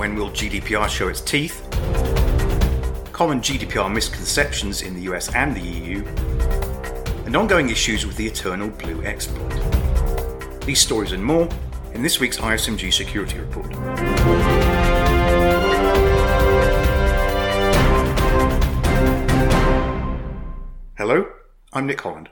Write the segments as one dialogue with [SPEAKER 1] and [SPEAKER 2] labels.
[SPEAKER 1] when will GDPR show its teeth? Common GDPR misconceptions in the US and the EU, and ongoing issues with the Eternal Blue exploit. These stories and more in this week's ISMG Security Report. Hello, I'm Nick Holland.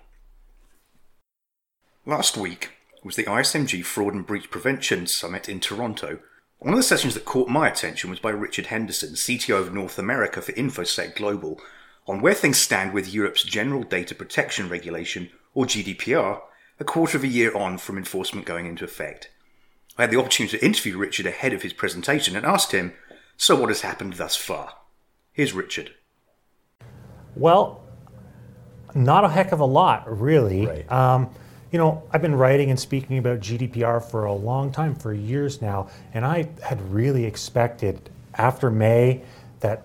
[SPEAKER 1] Last week was the ISMG Fraud and Breach Prevention Summit in Toronto. One of the sessions that caught my attention was by Richard Henderson, CTO of North America for InfoSec Global, on where things stand with Europe's General Data Protection Regulation, or GDPR, a quarter of a year on from enforcement going into effect. I had the opportunity to interview Richard ahead of his presentation and asked him, So what has happened thus far? Here's Richard.
[SPEAKER 2] Well, not a heck of a lot, really.
[SPEAKER 3] Right.
[SPEAKER 2] Um, you know, I've been writing and speaking about GDPR for a long time, for years now, and I had really expected after May that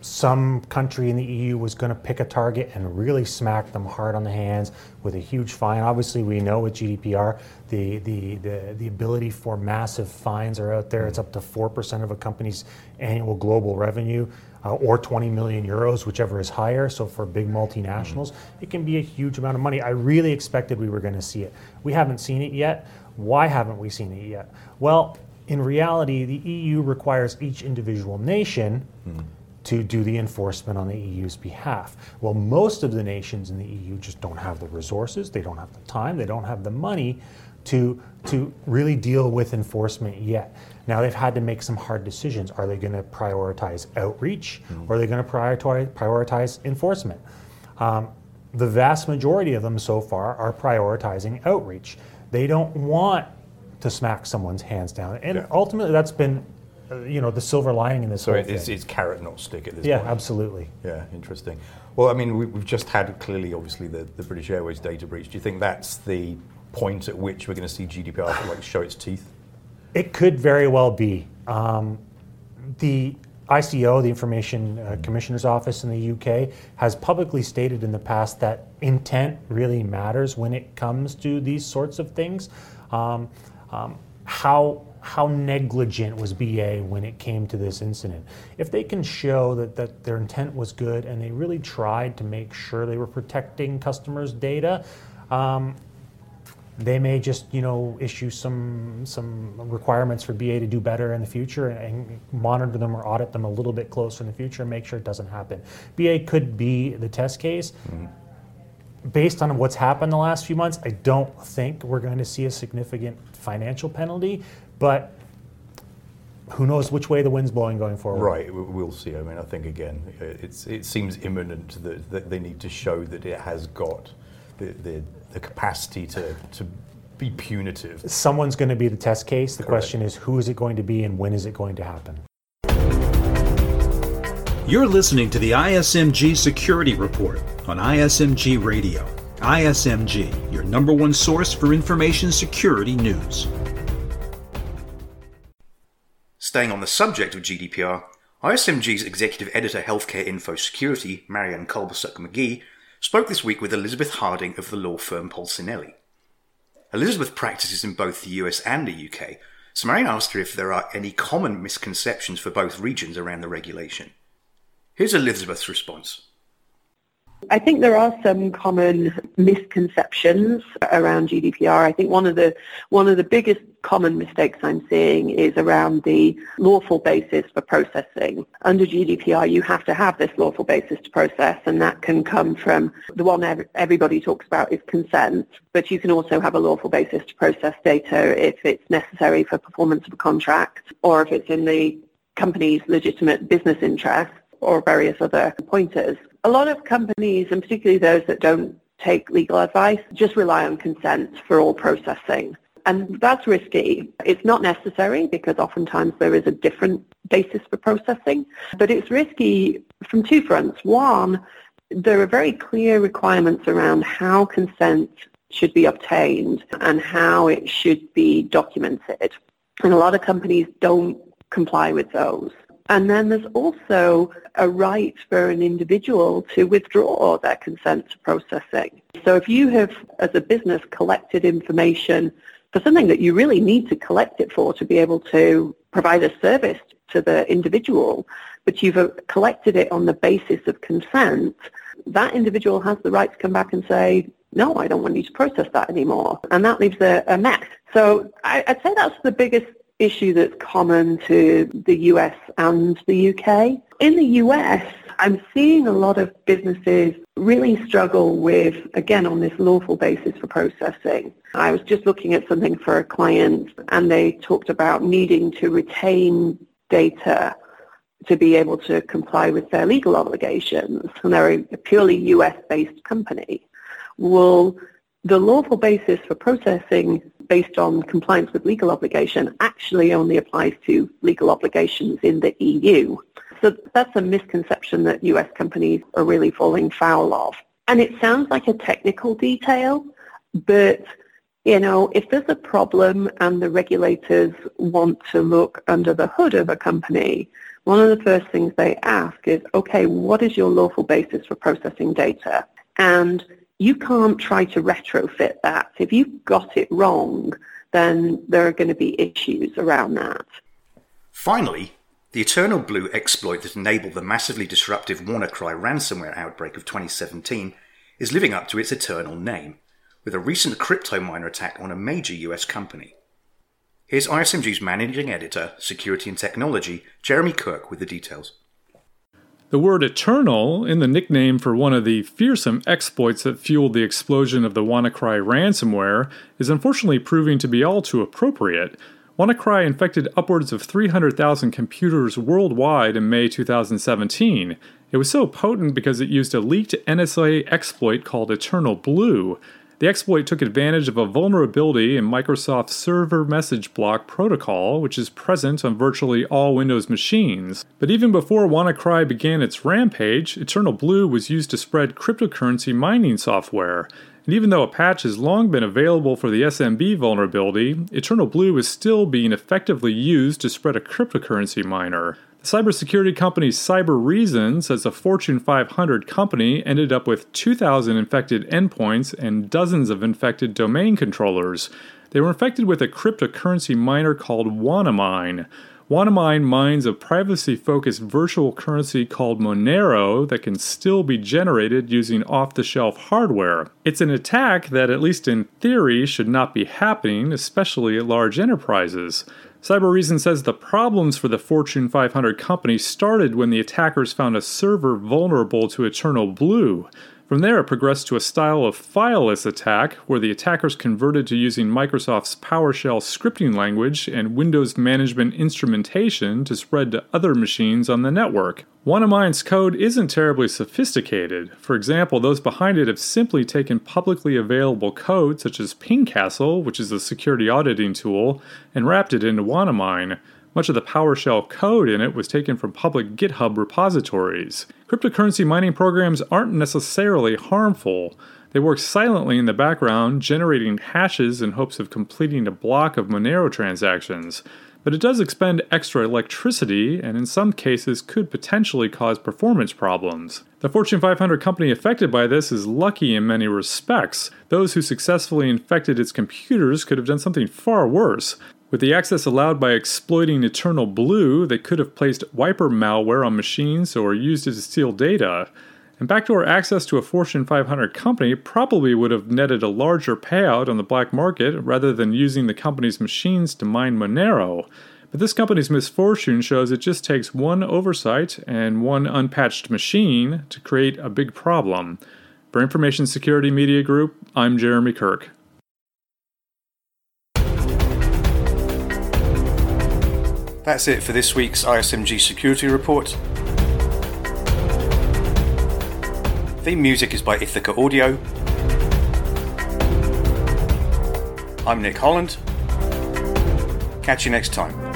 [SPEAKER 2] some country in the EU was going to pick a target and really smack them hard on the hands with a huge fine. Obviously, we know with GDPR, the the the, the ability for massive fines are out there. It's up to four percent of a company's annual global revenue. Uh, or 20 million euros, whichever is higher. So for big multinationals, it can be a huge amount of money. I really expected we were going to see it. We haven't seen it yet. Why haven't we seen it yet? Well, in reality, the EU requires each individual nation to do the enforcement on the EU's behalf. Well, most of the nations in the EU just don't have the resources, they don't have the time, they don't have the money to, to really deal with enforcement yet. Now they've had to make some hard decisions. Are they going to prioritize outreach or are they going to prioritize, prioritize enforcement? Um, the vast majority of them so far are prioritizing outreach. They don't want to smack someone's hands down. And
[SPEAKER 3] Yeah.
[SPEAKER 2] ultimately, that's been, uh, you know, the silver lining in this
[SPEAKER 3] So it's, it's carrot, not stick at this
[SPEAKER 2] yeah,
[SPEAKER 3] point.
[SPEAKER 2] absolutely.
[SPEAKER 3] Yeah, interesting. Well, I mean, we, we've just had clearly, obviously, the, the British Airways data breach. Do you think that's the point at which we're going to see GDPR like show its teeth?
[SPEAKER 2] It could very well be. Um, the ICO, the Information uh, Commissioner's Office in the UK, has publicly stated in the past that intent really matters when it comes to these sorts of things. Um, um, how how negligent was BA when it came to this incident? If they can show that, that their intent was good and they really tried to make sure they were protecting customers' data, um, they may just you know issue some some requirements for BA to do better in the future and monitor them or audit them a little bit closer in the future and make sure it doesn't happen. BA could be the test case. Mm-hmm. Based on what's happened the last few months, I don't think we're going to see a significant financial penalty, but who knows which way the wind's blowing going forward.
[SPEAKER 3] Right, we- we'll see. I mean, I think again, it's, it seems imminent that, that they need to show that it has got the, the, the capacity to, to be punitive.
[SPEAKER 2] Someone's going to be the test case. The
[SPEAKER 3] Correct.
[SPEAKER 2] question is who is it going to be and when is it going to happen?
[SPEAKER 4] You're listening to the ISMG Security Report on ISMG Radio. ISMG, your number one source for information security news.
[SPEAKER 1] Staying on the subject of GDPR, ISMG's executive editor Healthcare Info Security, Marianne Kolbasuk McGee, spoke this week with Elizabeth Harding of the law firm Polsinelli. Elizabeth practices in both the US and the UK, so Marianne asked her if there are any common misconceptions for both regions around the regulation. Here's Elizabeth's response.
[SPEAKER 5] I think there are some common misconceptions around GDPR. I think one of the one of the biggest common mistakes I'm seeing is around the lawful basis for processing. Under GDPR, you have to have this lawful basis to process, and that can come from the one ev- everybody talks about is consent, but you can also have a lawful basis to process data if it's necessary for performance of a contract or if it's in the company's legitimate business interest or various other pointers. A lot of companies, and particularly those that don't take legal advice, just rely on consent for all processing. And that's risky. It's not necessary because oftentimes there is a different basis for processing, but it's risky from two fronts. One, there are very clear requirements around how consent should be obtained and how it should be documented. And a lot of companies don't comply with those. And then there's also a right for an individual to withdraw their consent to processing. So if you have, as a business, collected information for something that you really need to collect it for to be able to provide a service to the individual, but you've uh, collected it on the basis of consent, that individual has the right to come back and say, no, I don't want you to process that anymore. And that leaves a, a mess. So I, I'd say that's the biggest issue that's common to the US and the UK. In the US, I'm seeing a lot of businesses really struggle with, again, on this lawful basis for processing. I was just looking at something for a client and they talked about needing to retain data to be able to comply with their legal obligations. And they're a purely US-based company. Well, the lawful basis for processing based on compliance with legal obligation actually only applies to legal obligations in the EU. So that's a misconception that US companies are really falling foul of. And it sounds like a technical detail, but you know, if there's a problem and the regulators want to look under the hood of a company, one of the first things they ask is, okay, what is your lawful basis for processing data? And you can't try to retrofit that. If you've got it wrong, then there are going to be issues around that.
[SPEAKER 1] Finally, the Eternal Blue exploit that enabled the massively disruptive WannaCry ransomware outbreak of 2017 is living up to its eternal name, with a recent crypto miner attack on a major US company. Here's ISMG's managing editor, security and technology, Jeremy Kirk, with the details.
[SPEAKER 6] The word eternal in the nickname for one of the fearsome exploits that fueled the explosion of the WannaCry ransomware is unfortunately proving to be all too appropriate, WannaCry infected upwards of 300,000 computers worldwide in May 2017. It was so potent because it used a leaked NSA exploit called Eternal Blue. The exploit took advantage of a vulnerability in Microsoft's Server Message Block protocol, which is present on virtually all Windows machines. But even before WannaCry began its rampage, Eternal Blue was used to spread cryptocurrency mining software. And even though a patch has long been available for the SMB vulnerability, Eternal Blue is still being effectively used to spread a cryptocurrency miner. Cybersecurity company Cybereason says a Fortune 500 company ended up with 2,000 infected endpoints and dozens of infected domain controllers. They were infected with a cryptocurrency miner called WannaMine. WannaMine mines a privacy focused virtual currency called Monero that can still be generated using off the shelf hardware. It's an attack that, at least in theory, should not be happening, especially at large enterprises. Cybereason says the problems for the Fortune 500 company started when the attackers found a server vulnerable to Eternal Blue. From there, it progressed to a style of fileless attack, where the attackers converted to using Microsoft's PowerShell scripting language and Windows management instrumentation to spread to other machines on the network. WannaMine's code isn't terribly sophisticated. For example, those behind it have simply taken publicly available code, such as Pingcastle, which is a security auditing tool, and wrapped it into WannaMine. Much of the PowerShell code in it was taken from public GitHub repositories. Cryptocurrency mining programs aren't necessarily harmful. They work silently in the background, generating hashes in hopes of completing a block of Monero transactions. But it does expend extra electricity and in some cases could potentially cause performance problems. The Fortune 500 company affected by this is lucky in many respects. Those who successfully infected its computers could have done something far worse. With the access allowed by exploiting Eternal Blue, they could have placed wiper malware on machines or used it to steal data. And backdoor access to a Fortune 500 company probably would have netted a larger payout on the black market rather than using the company's machines to mine Monero. But this company's misfortune shows it just takes one oversight and one unpatched machine to create a big problem. For Information Security Media Group, I'm Jeremy Kirk.
[SPEAKER 1] That's it for this week's ISMG Security Report. Theme music is by Ithaca Audio. I'm Nick Holland. Catch you next time.